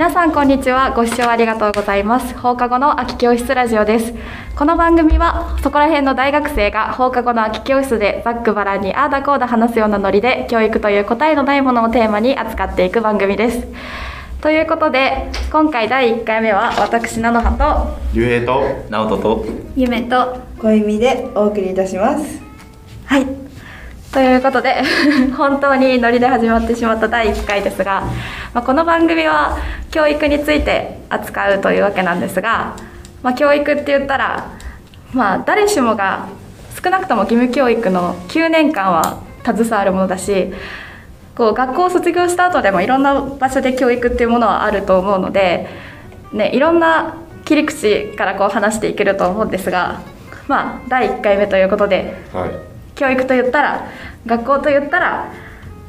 皆さんこんにちは。ご視聴ありがとうございます。放課後の空き教室ラジオです。この番組はそこら辺の大学生が放課後の空き教室でざっくばらんにあーだこーだ話すようなノリで教育という答えのないものをテーマに扱っていく番組です。ということで今回第1回目は私菜の葉とゆうへいと直人と夢と小意味でお送りいたします。はいということで 本当にノリで始まってしまった第1回ですが、まあ、この番組は教育について扱うというわけなんですが、まあ、教育って言ったら、まあ、誰しもが少なくとも義務教育の9年間は携わるものだしこう学校を卒業した後でもいろんな場所で教育っていうものはあると思うので、ね、いろんな切り口からこう話していけると思うんですが、まあ、第1回目ということではい。教育と言ったら学校と言ったら、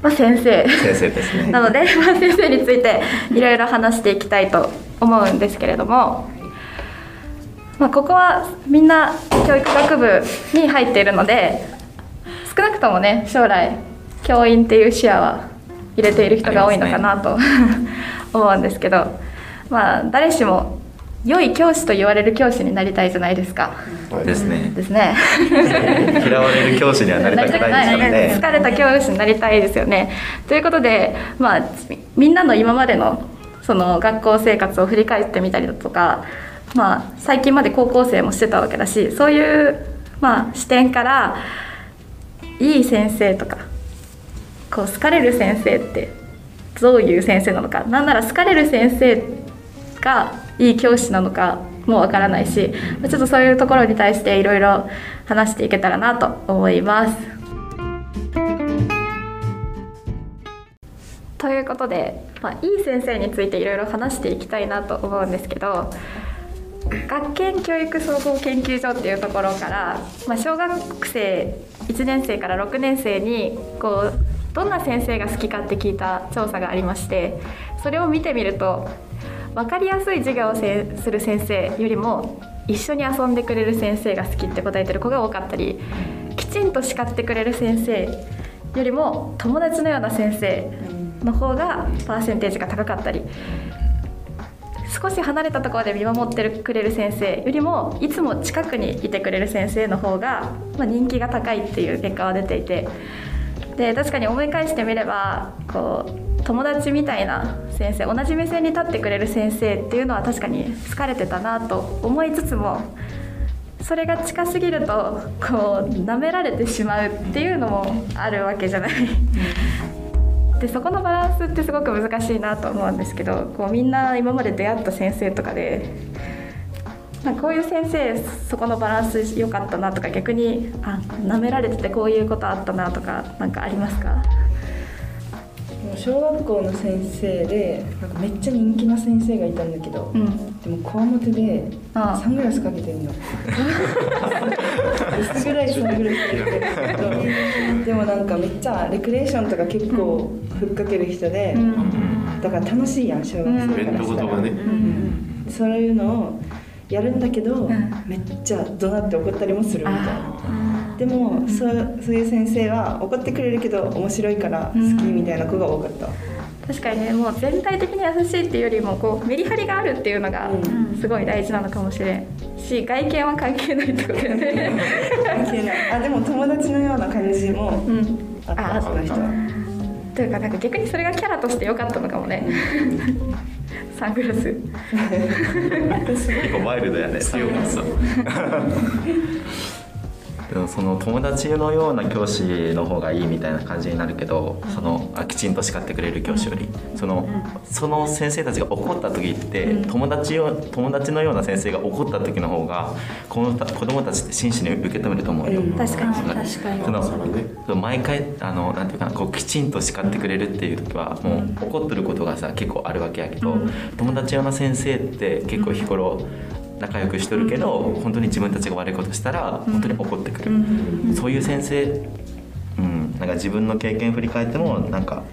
まあ、先生。先生ですね。なので、まあ、先生についていろいろ話していきたいと思うんですけれども、まあ、ここはみんな教育学部に入っているので少なくともね将来教員っていう視野は入れている人が多いのかなと、思うんですけど、まあ、誰しも良い教師と言われる教師になりたいじゃないですか。はいですねですね。嫌われる教師にはなりたくないですからね疲れた教師になりたいですよね。ということで、まあ、みんなの今までのその学校生活を振り返ってみたりだとか、まあ、最近まで高校生もしてたわけだしそういう、まあ、視点からいい先生とかこう好かれる先生ってどういう先生なのかなんなら好かれる先生がいい教師なのかもわからないしちょっとそういうところに対していろいろ話していけたらなと思います。ということで、まあ、いい先生についていろいろ話していきたいなと思うんですけど学研教育総合研究所っていうところから、まあ、小学生1年生から6年生にこうどんな先生が好きかって聞いた調査がありましてそれを見てみると分かりやすい授業をせする先生よりも一緒に遊んでくれる先生が好きって答えてる子が多かったりきちんと叱ってくれる先生よりも友達のような先生の方がパーセンテージが高かったり少し離れたところで見守ってくれる先生よりもいつも近くにいてくれる先生の方が、ま、人気が高いっていう結果は出ていてで確かに思い返してみればこう友達みたいな先生同じ目線に立ってくれる先生っていうのは確かに好かれてたなと思いつつもそれが近すぎるとこう舐められてしまうっていうのもあるわけじゃない。でそこのバランスってすごく難しいなと思うんですけどこうみんな今まで出会った先生とかでなんかこういう先生そこのバランス良かったなとか逆にあ舐められててこういうことあったなとかなんかありますか？小学校の先生でなんかめっちゃ人気な先生がいたんだけど、うん。でもこわもてでサングラスかけてんの。薄暗いサングラスかけてるけどでもなんかめっちゃレクレーションとか結構ふっかける人で、うん。だから楽しいやん小学生からしたら、ね。そういうのをやるんだけど、ん。めっちゃ怒鳴って怒ったりもするみたいな。あでもそうそういう先生は怒ってくれるけど面白いから好きみたいな子が多かった、確かにねもう全体的に優しいっていうよりもこうメリハリがあるっていうのがうん。すごい大事なのかもしれんし外見は関係ないってことだよね。関係ない。あでも友達のような感じもうん。あった。あその人はというかなんか逆にそれがキャラとして良かったのかもね。サングラス。結構ワイルドやね強かったでもその友達のような教師の方がいいみたいな感じになるけどそのあきちんと叱ってくれる教師よりそのその先生たちが怒った時って友達よ友達のような先生が怒った時の方がこの子供たちって真摯に受け止めると思うよ。うん確かに確かに。その毎回あのなんていうかなこうきちんと叱ってくれるっていう時はもう怒ってることがさ結構あるわけやけど、友達用の先生って結構日頃仲良くしとるけど、本当に自分たちが悪いことしたら本当に怒ってくる、そういう先生、うん、なんか自分の経験振り返ってもなんか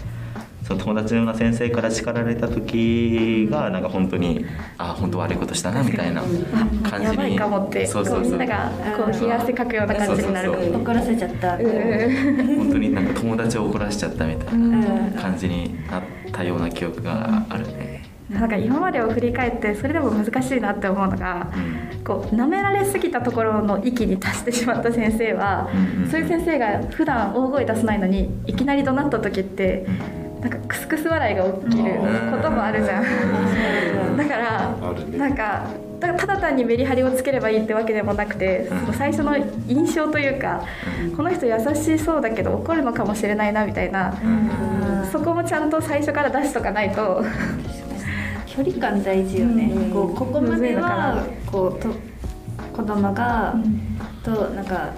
その友達のような先生から叱られた時がなんか本当にあ本当悪いことしたなみたいな感じに。やばいかもってそうそうそう。こうみんながこう冷や汗かくような感じになる。そうそうそう。怒らせちゃった。うん。本当になんか友達を怒らしちゃったみたいな感じになったような記憶があるね。なんか今までを振り返ってそれでも難しいなって思うのがこう舐められすぎたところの域に達してしまった先生は、そういう先生が普段大声出さないのにいきなり怒鳴った時ってなんかクスクス笑いが起きることもあるじゃん。だからなんかただ単にメリハリをつければいいってわけでもなくて、その最初の印象というか、この人優しそうだけど怒るのかもしれないなみたいな、そこもちゃんと最初から出しとかないと。距離感大事よね、こうここまではこうと子供が、となんか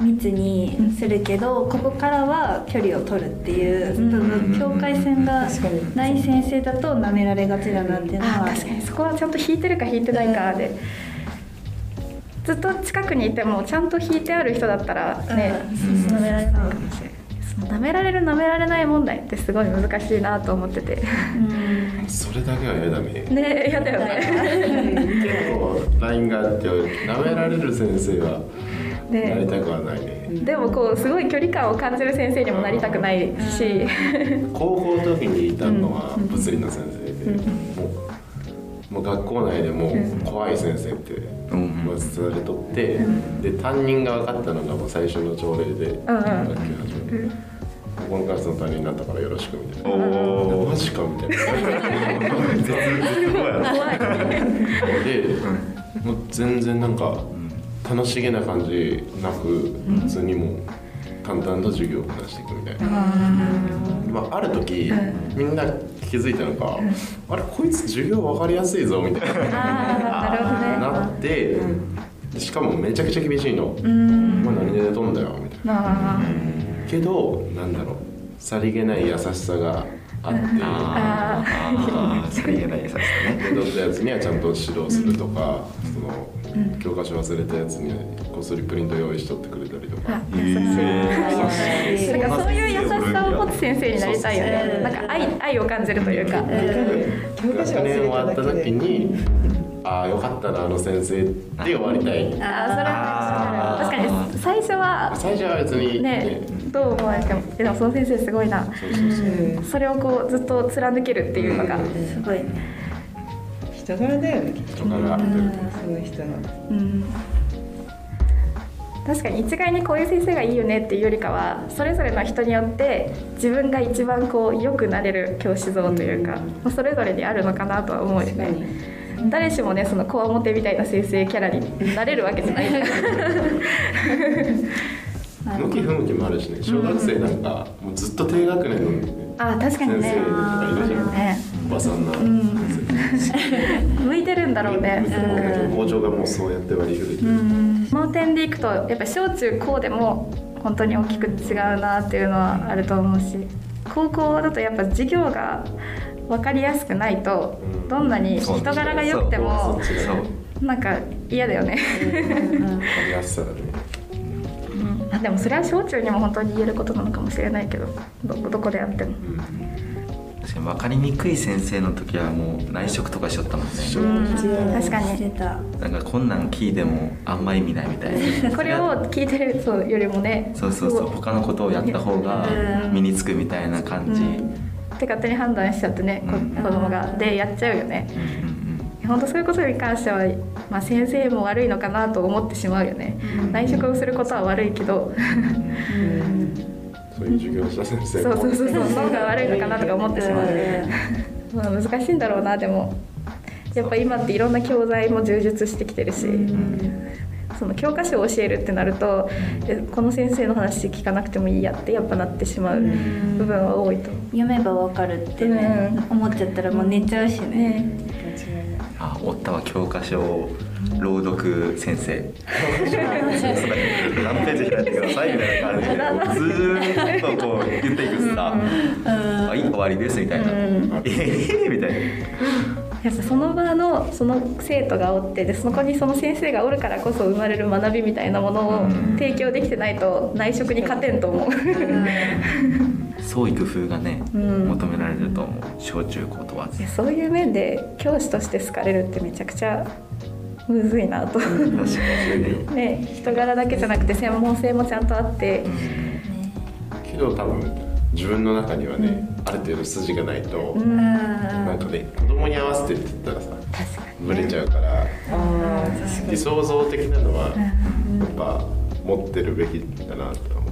密にするけど、ここからは距離を取るっていう、境界線がない先生だと舐められがちだなっていうのは確かに。そこはちゃんと引いてるか引いてないかで、ずっと近くにいてもちゃんと引いてある人だったらね、舐められないかもしれない。舐められる舐められない問題ってすごい難しいなと思ってて、それだけは嫌だね。ね嫌だよね。結構ラインがあって舐められる先生はなりたくはないね。でもこうすごい距離感を感じる先生にもなりたくないし、高校の時にいたのは物理の先生で、もうもう学校内でも怖い先生ってまず伝われとって、で担任が分かったのがもう最初の朝礼で学級始めて、ここのクラスの担任になったからよろしくみたいな。おマジかみたいな。で、もう全然なんか楽しげな感じなく、普通にもう淡々と授業をこなしていくみたいな、まあ、ある時、みんな気づいたのが、あれこいつ授業分かりやすいぞみたいな。なるほどね。なって、でしかもめちゃくちゃ厳しいの「お前何で寝とんだよ」みたいな。あ。けどなんだろう。さりげない優しさがあって。あああさりげない優しさね。ったやつにはちゃんと指導するとか、その教科書忘れたやつにはこっそりプリント用意しとってくれたりとか。あ。優しいなんかそういう優しさを持つ先生になりたいよね。なんか愛愛を感じるというか、教科書忘れ学年終わたった時に、ああよかったなあの先生で終わりたい。あそれは確かに。最初は最初は別にねどう思われてもでもその先生すごいな。そうそうそう。それをこうずっと貫けるっていうのが、すごい。ね人柄だよね人からその人の。うん。確かに一概にこういう先生がいいよねっていうよりかはそれぞれの人によって自分が一番こう良くなれる教師像というか、まあそれぞれにあるのかなとは思うよね。誰しもねそのこわもてみたいな先生キャラになれるわけじゃない。向き不向きもあるしね小学生なんかもうずっと低学年のねあ確かにね。先生とかいるじゃんばさんな。先 向いてるんだろうね。生校長がもうそうやって割り振るその点でいくとやっぱ小中高でも本当に大きく違うなっていうのはあると思うし高校だとやっぱ授業が分かりやすくないとうん。どんなに人柄が良くてもなんか嫌だよね。分かりやすさだね。あでもそれは小中にも本当に言えることなのかもしれないけどどどこであっても確かに分かりにくい先生の時はもう内職とかしちゃったもんね。確かに。してたなんかこんなん聞いてもあんま意味ないみたいな。これを聞いてる人よりもねそうそうそう。他のことをやった方が身につくみたいな感じ、って勝手に判断しちゃってねこうん。子供が。でやっちゃうよね。うんうん本当そういうことに関しては、まあ、先生も悪いのかなと思ってしまうよね、内職をすることは悪いけど そういう授業をした先生も。そうそうそうそう。脳が悪いのかなとか思ってしまう、まあ、難しいんだろうな。でもやっぱ今っていろんな教材も充実してきてるし、その教科書を教えるってなるとえこの先生の話聞かなくてもいいやってやっぱなってしまう部分は多いと。読めばわかるってね、思っちゃったらもう寝ちゃうしね。ね。あおったわ教科書を朗読先生。何ページ開いてくださいみたいな感じでずーっとこう言っていくしさ「はい終わりです」みたいな「ええみたいな。やっぱその場のその生徒がおってでそこにその先生がおるからこそ生まれる学びみたいなものを提供できてないと内職に勝てんと思う。創意工夫がね、うん求められると思う。小中高問わずそういう。面で教師として好かれるってめちゃくちゃむずいなと。ねね人柄だけじゃなくて専門性もちゃんとあって。けど多分自分の中にはね、ある程度筋がないと、うん。なんかね子供に合わせてって言ったらさブレちゃうから。理想像的なのはやっぱ持ってるべきだなと。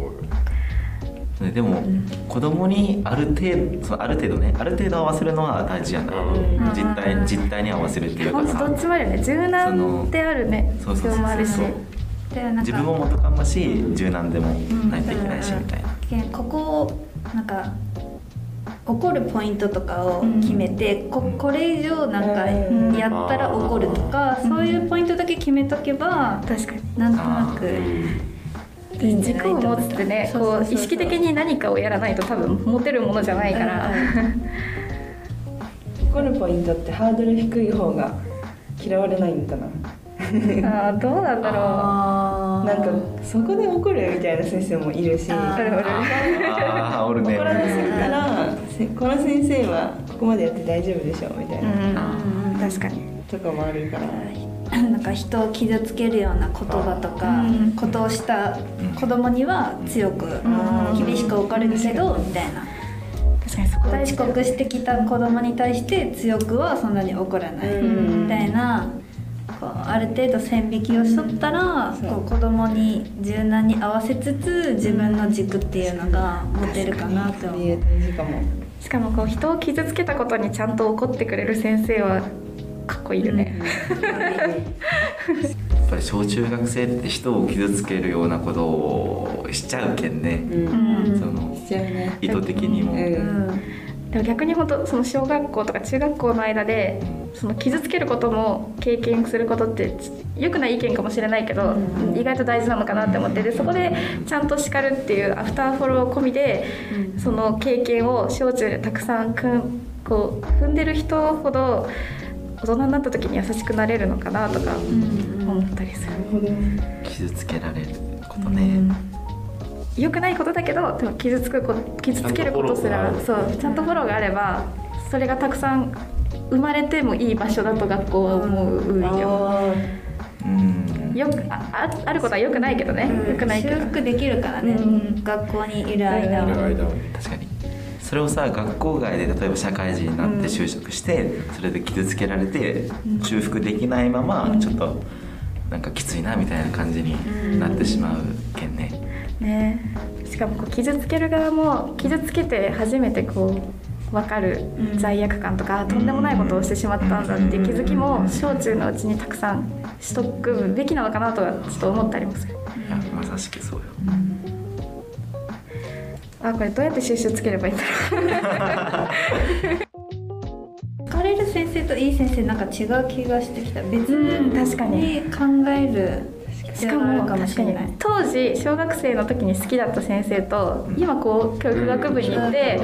ね。でも、子供にある程度そのある程度ね。ある程度合わせるのは大事やな、うん。実態実態に合わせるっていうかさ。どっちもあるよね柔軟であるね。そうそうそう。そうでなんか自分も元かんだし柔軟でもないといけないしみたいな、けここをなんか怒るポイントとかを決めて、ここれ以上なんかうんやったら怒るとか、そういうポイントだけ決めとけば確かに。なんとなくいいんじゃな軸をいと思持ってねこう意識的に何かをやらないと多分持てるものじゃないから、怒るポイントってハードル低い方が嫌われないんかな。あーどうなんだろあー。なんかそこで怒るみたいな先生もいるし。怒らなすぎたらせこの先生はここまでやって大丈夫でしょみたいな、うん。確かに。とかもあるからなんか人を傷つけるような言葉とかうん。ことをした子供には強く厳しく怒るけどみたいな。確かにそこ大遅事刻してきた子供に対して強くはそんなに怒らない。うん。みたいなこうある程度線引きをしとったらこう子供に柔軟に合わせつつ自分の軸っていうのが持てるかなと。思しかもこう人を傷つけたことにちゃんと怒ってくれる先生はかっこいいよね、やっぱり小中学生って人を傷つけるようなことをしちゃうけんね、そのしちゃうね。意図的にも、うんうん。でも逆に本当その小学校とか中学校の間でその傷つけることも経験することって良くない意見かもしれないけど、意外と大事なのかなって思ってでそこでちゃんと叱るっていうアフターフォロー込みで、その経験を小中でたくさんくんこう踏んでる人ほど大人になった時に優しくなれるのかなとか思ったりする。傷つけられることね、良くないことだけどでも傷つくこ傷つけることすらちゃんとフォローがある。そうちゃんとフォローがあればそれがたくさん生まれてもいい場所だと学校は思うよ。あうん。よくあああることは良くないけどね、良くないけど。修復できるからね、うん。学校にいる間は。確かにそれをさ学校外で例えば社会人になって就職して、それで傷つけられて修復できないままちょっとなんかきついなみたいな感じになってしまうけんね、ね。しかもこう傷つける側も傷つけて初めてこう分かる罪悪感とか、とんでもないことをしてしまったんだっていう気づきも小中のうちにたくさんしとくべきなのかなとはちょっと思ったりもする。いやまさしくそうよ、あこれどうやって収集つければいいんだろう。疲れる先生といい先生なんか違う気がしてきた。別うん確かに。に考える必しかもも確かに。当時小学生の時に好きだった先生と今こう教育学部に行って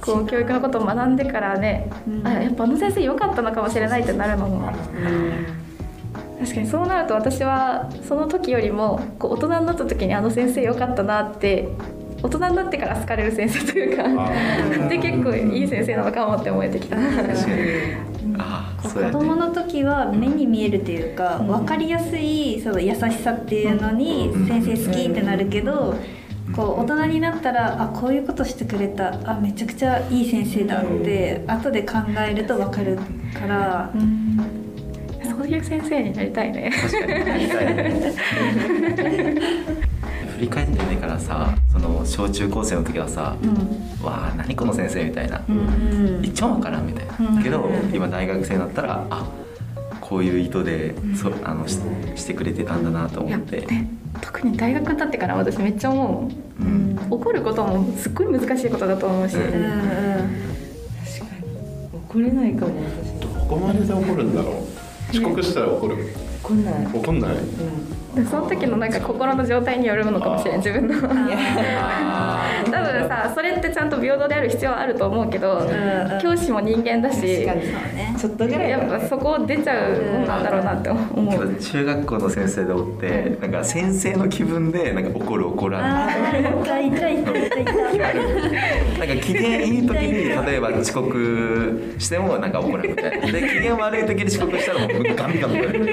こう教育のことを学んでからねうん。あやっぱあの先生良かったのかもしれないってなるのも。確かにそうなると私はその時よりもこう大人になった時にあの先生良かったなって大人になってから好かれる先生というかで結構いい先生なのかもって思えてきた。子供の時は目に見えるというか、分かりやすいその優しさっていうのにうん。先生好きってなるけど、こう大人になったらあこういうことしてくれた。あめちゃくちゃいい先生だって後で考えると分かるから、うん。そういう先生に。なりたいね。振り返ってみてからさその小中高生の時はさ「わあ何この先生」みたいな。うん一番わからんみたいな、けど今大学生になったらあこういう意図で、そあのししてくれてたんだなと思って、ね特に大学に立ってから私めっちゃ思ううん。怒ることもすっごい難しいことだと思うし、うん。うんうん確かに。怒れないかも私。どこまでで怒るんだろう。遅刻したら怒る怒んない。怒んない？でその時のなんか心の状態によるのかもしれん自分の。多分あさそれってちゃんと平等である必要はあると思うけど、ん教師も人間だし確かにそうね。ちょっとぐらいやっぱそこ出ちゃうもんなんだろうなって思う。ど中学校の先生でおってなんか先生の気分でなんか怒る怒らあんー痛い痛い痛い痛い。痛 いなんか機嫌いい時に例えば遅刻してもなんか怒らんみたいな。で機嫌悪い時に遅刻したらもうガミガミ言われる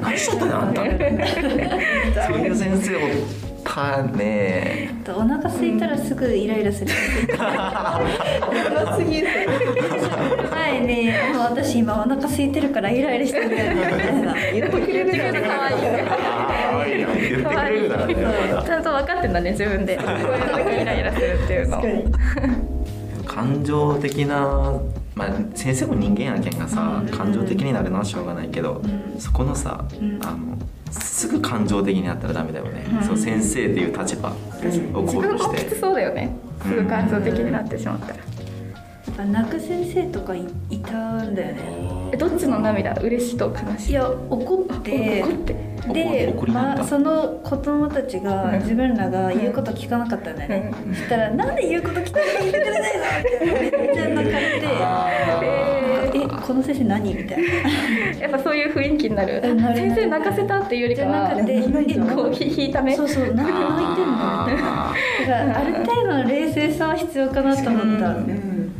何しとったのあんた。そういう先生おったかねとお腹空いたらすぐイライラする。長すぎる。前ねもう私今お腹空いてるからイライラしてるみたいな言ってくれるから。可愛い可愛いな言ってくれるな。らねまちゃんと分かってんだね自分で。こういう時イライラするっていうの感情的なまあ先生も人間やけんがさ感情的になるのはしょうがないけどそこのさあのすぐ感情的になったらダメだよね。そう先生っていう立場を考慮して。もきつそうだよね。すぐ感情的になってしまったら。やっぱ泣く先生とかいいたんだよね。えどっちの涙嬉しいと悲しい？いや怒って。怒って。でま、その子供たちがうん。自分らが言うこと聞かなかったんだよね、そしたら「なんで言うこと聞かないでくれないの?」みたいな。めっちゃ泣かれて。え「えこの先生何?」みたいな。ー やっぱそういう雰囲気になる。えなる先生泣かせたっていうよりかはじゃなくてえこうひ引いた目。そうそうなんで泣いてんの？あだからある程度の冷静さは必要かなと思った、うん。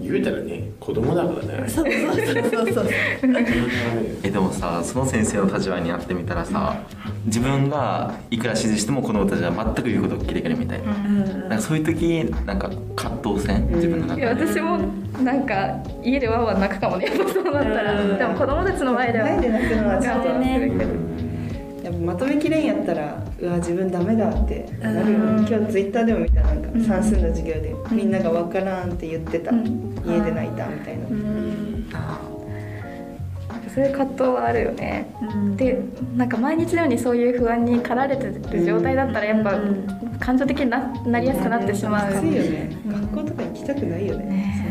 言うたらね子供だからね。そうそうそうそうそう。ーえでもさその先生の立場になってみたらさ自分がいくら指示しても子供たちは全く言うことを聞いてくれみたいな,、なんかそういう時なんか葛藤せん？自分の中で、いや私もなんか家でワンワン泣くかもね。やっぱそうなったら。うん。でも子供たちの前では。前で泣くのはちょっと我慢するけど。やっぱまとめきれんやったらうわ自分ダメだってなるよね。うん。今日ツイッターでも見たなんか算数の授業でみんながわからんって言ってた。うん。家で泣いたみたいな。うん。そういう葛藤はあるよね。うん。でなんか毎日のようにそういう不安に駆られてる状態だったらやっぱうん感情的にななりやすくなってしまう。きついよね学校とか行きたくないよね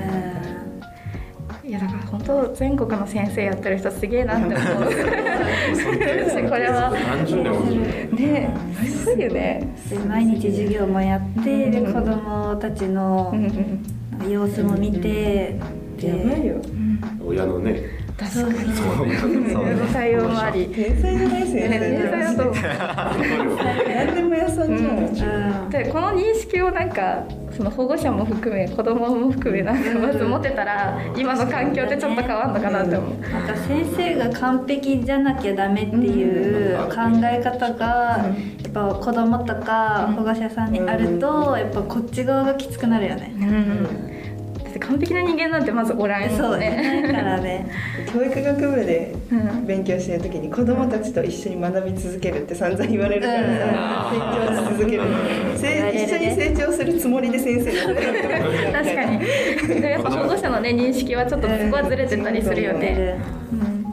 いやだから本当全国の先生やってる人すげえなって思う。私 これは。何十年も。ねすごいよね。で毎日授業もやってで子供たちのうんうん様子も見てでやばいよ。親のね。確かに。そう親の対応もあり天才じゃない先生天才だと思う。何でも屋さんじゃん。うん。でこの認識をなんかその保護者も含め子供も含めなんかまず持てたら今の環境ってちょっと変わるのかなって思う。なんか先生が完璧じゃなきゃダメっていう考え方がやっぱ子供とか保護者さんにあるとやっぱこっち側がきつくなるよね。うん完璧な人間なんてまずおらんそうもんね。だからね。教育学部でうん勉強してる時に子供たちと一緒に学び続けるって散々言われるからさ成長し続けるせ一緒に成長するつもりで先生やってる確かに。でやっぱ保護者のね認識はちょっとそこはずれてたりするよね。うん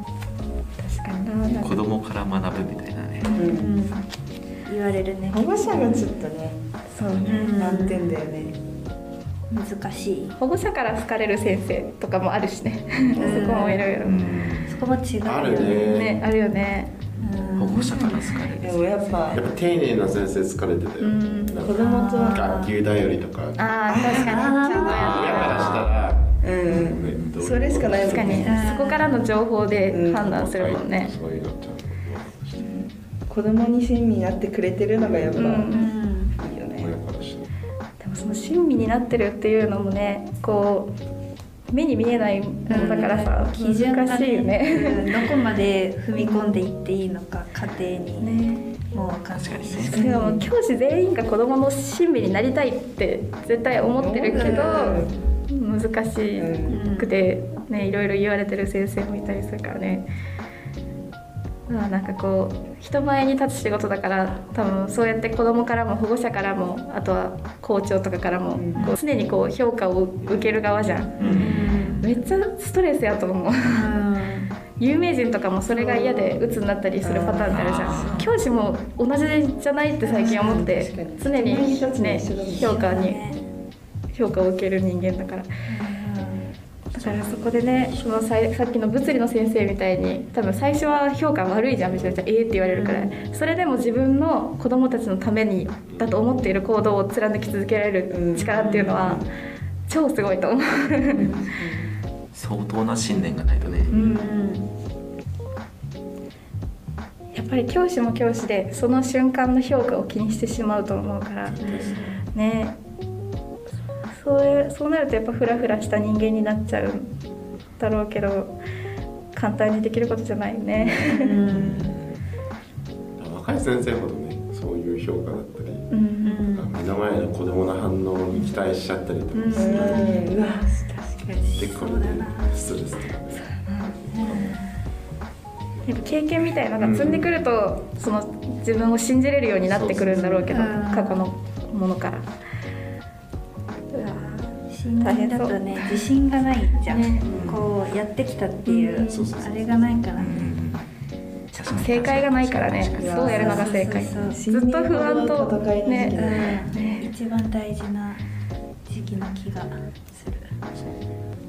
確かにな。子供から学ぶみたいなねうんうん言われるね。保護者がちょっとねそうね。うん難点だよね難しい。保護者から好かれる先生とかもあるしね。そこもいろいろ。そこも違うよあるね。ねあるよね。うん。保護者から好かれるでもやっぱやっぱ丁寧な先生疲れてたよ、う子か供とは学級頼りとか。親ああ確かに。からしたらうん。それしかない確かに。ねそこからの情報で判断するもんね。そうん。と子供に親身になってくれてるのがやっぱうんの親身になってるっていうのもねこう目に見えないものだからさ、基準が難しいよね。うんどこまで踏み込んでいっていいのか家庭にねもう分かんないしかも教師全員が子供の親身になりたいって絶対思ってるけど難しくてねいろいろ言われてる先生もいたりするからね。まあなんかこう人前に立つ仕事だから多分そうやって子供からも保護者からもあとは校長とかからもうん。こう常にこう評価を受ける側じゃん。うん。めっちゃストレスやと思う。有名人とかもそれが嫌で鬱になったりするパターンってあるじゃん。教師も同じじゃないって最近思って常にね評価に評価を受ける人間だからだからそこでねそのさいさっきの物理の先生みたいに多分最初は評価悪いじゃんめちゃめちゃええって言われるから。いそれでも自分の子供たちのためにだと思っている行動を貫き続けられる力っていうのは超すごいと思う。相当な信念がないとね。うん。やっぱり教師も教師でその瞬間の評価を気にしてしまうと思うから。ねそうそうなるとやっぱフラフラした人間になっちゃうんだろうけど簡単にできることじゃないよね。うん。若い先生ほどねそういう評価だったり目の前の子供の反応に期待しちゃったりとかする、うん。うわでこれでストレスとかやっぱ経験みたいなのが積ん。でくると、その自分を信じれるようになってくるん。だろうけど、うん。過去のものから。うわ新人だとね自信がないじゃん、ね。こうやってきたっていう、そうそうそうあれがないから。ね、正解がないからね。どうやるのが正解。そうそうずっと不安と。ね。うん。一番大事な時期な気がする。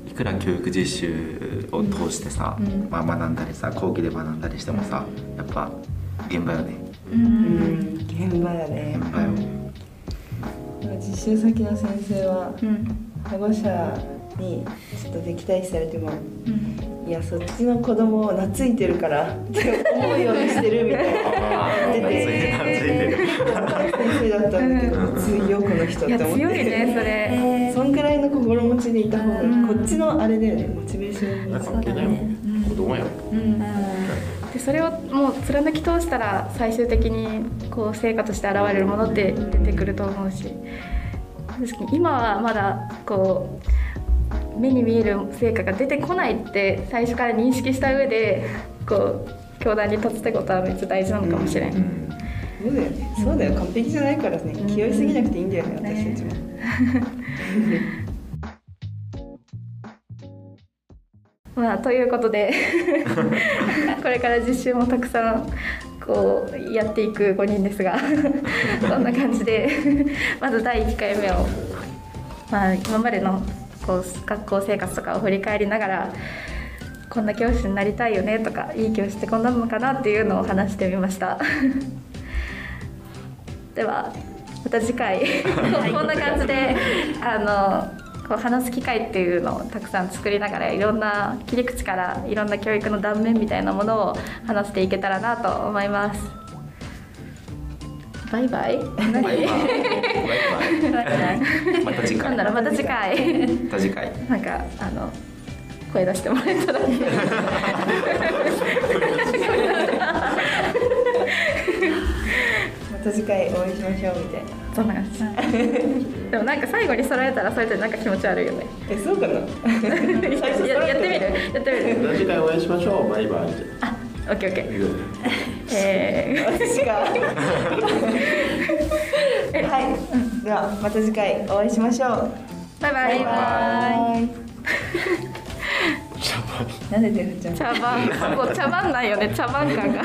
いくら教育実習を通してさ、うん。まあ、学んだりさ講義で学んだりしてもさやっぱ現場よね。うん。現場やね。現場よ、実習先の先生はうん保護者にちょっと敵対視されても、いやそっちの子供を懐いてるからって思うようにしてるみたいな。あ出てついてたついてる。先生だったんだけどうん。強いよこの人って思って。強いねそれ。えそんぐらいの心持ちでいた方が、うん。こっちのあれだよねモチベーションに関係ないもん、子供やもん。うん。でそれをもう貫き通したら最終的にこう成果として現れるものって出てくると思うし確かに今はまだこう目に見える成果が出てこないって最初から認識した上でこう教壇に立つってことはめっちゃ大事なのかもしれん、うん。そうだよね。そうだよ。完璧じゃないからね。気負いすぎなくていいんだよね私たちも、まあ、ということで これから実習もたくさんこうやっていく5人ですが そんな感じでまず第1回目を、まあ、今までのこう学校生活とかを振り返りながらこんな教師になりたいよねとかいい教師ってこんなのかなっていうのを話してみました。ではまた次回 こんな感じであのこう話す機会っていうのをたくさん作りながらいろんな切り口からいろんな教育の断面みたいなものを話していけたらなと思います。バイバイ。また次回。なんだろうまた次回。また次回。なんかあの声出してもらえたら。また次回お会いしましょうみたいなそんな感じ。でもなんか最後に揃えたらそれってなんか気持ち悪いよね。えそうかな。ややってみる。やってみる。また次回お会いしましょう。バイバイ。あ、オッケーオッケー。えー、私か。はい、ではまた次回お会いしましょう。バイバイ。なんで手振っちゃうの茶番、ここ茶番ないよね、茶番感が。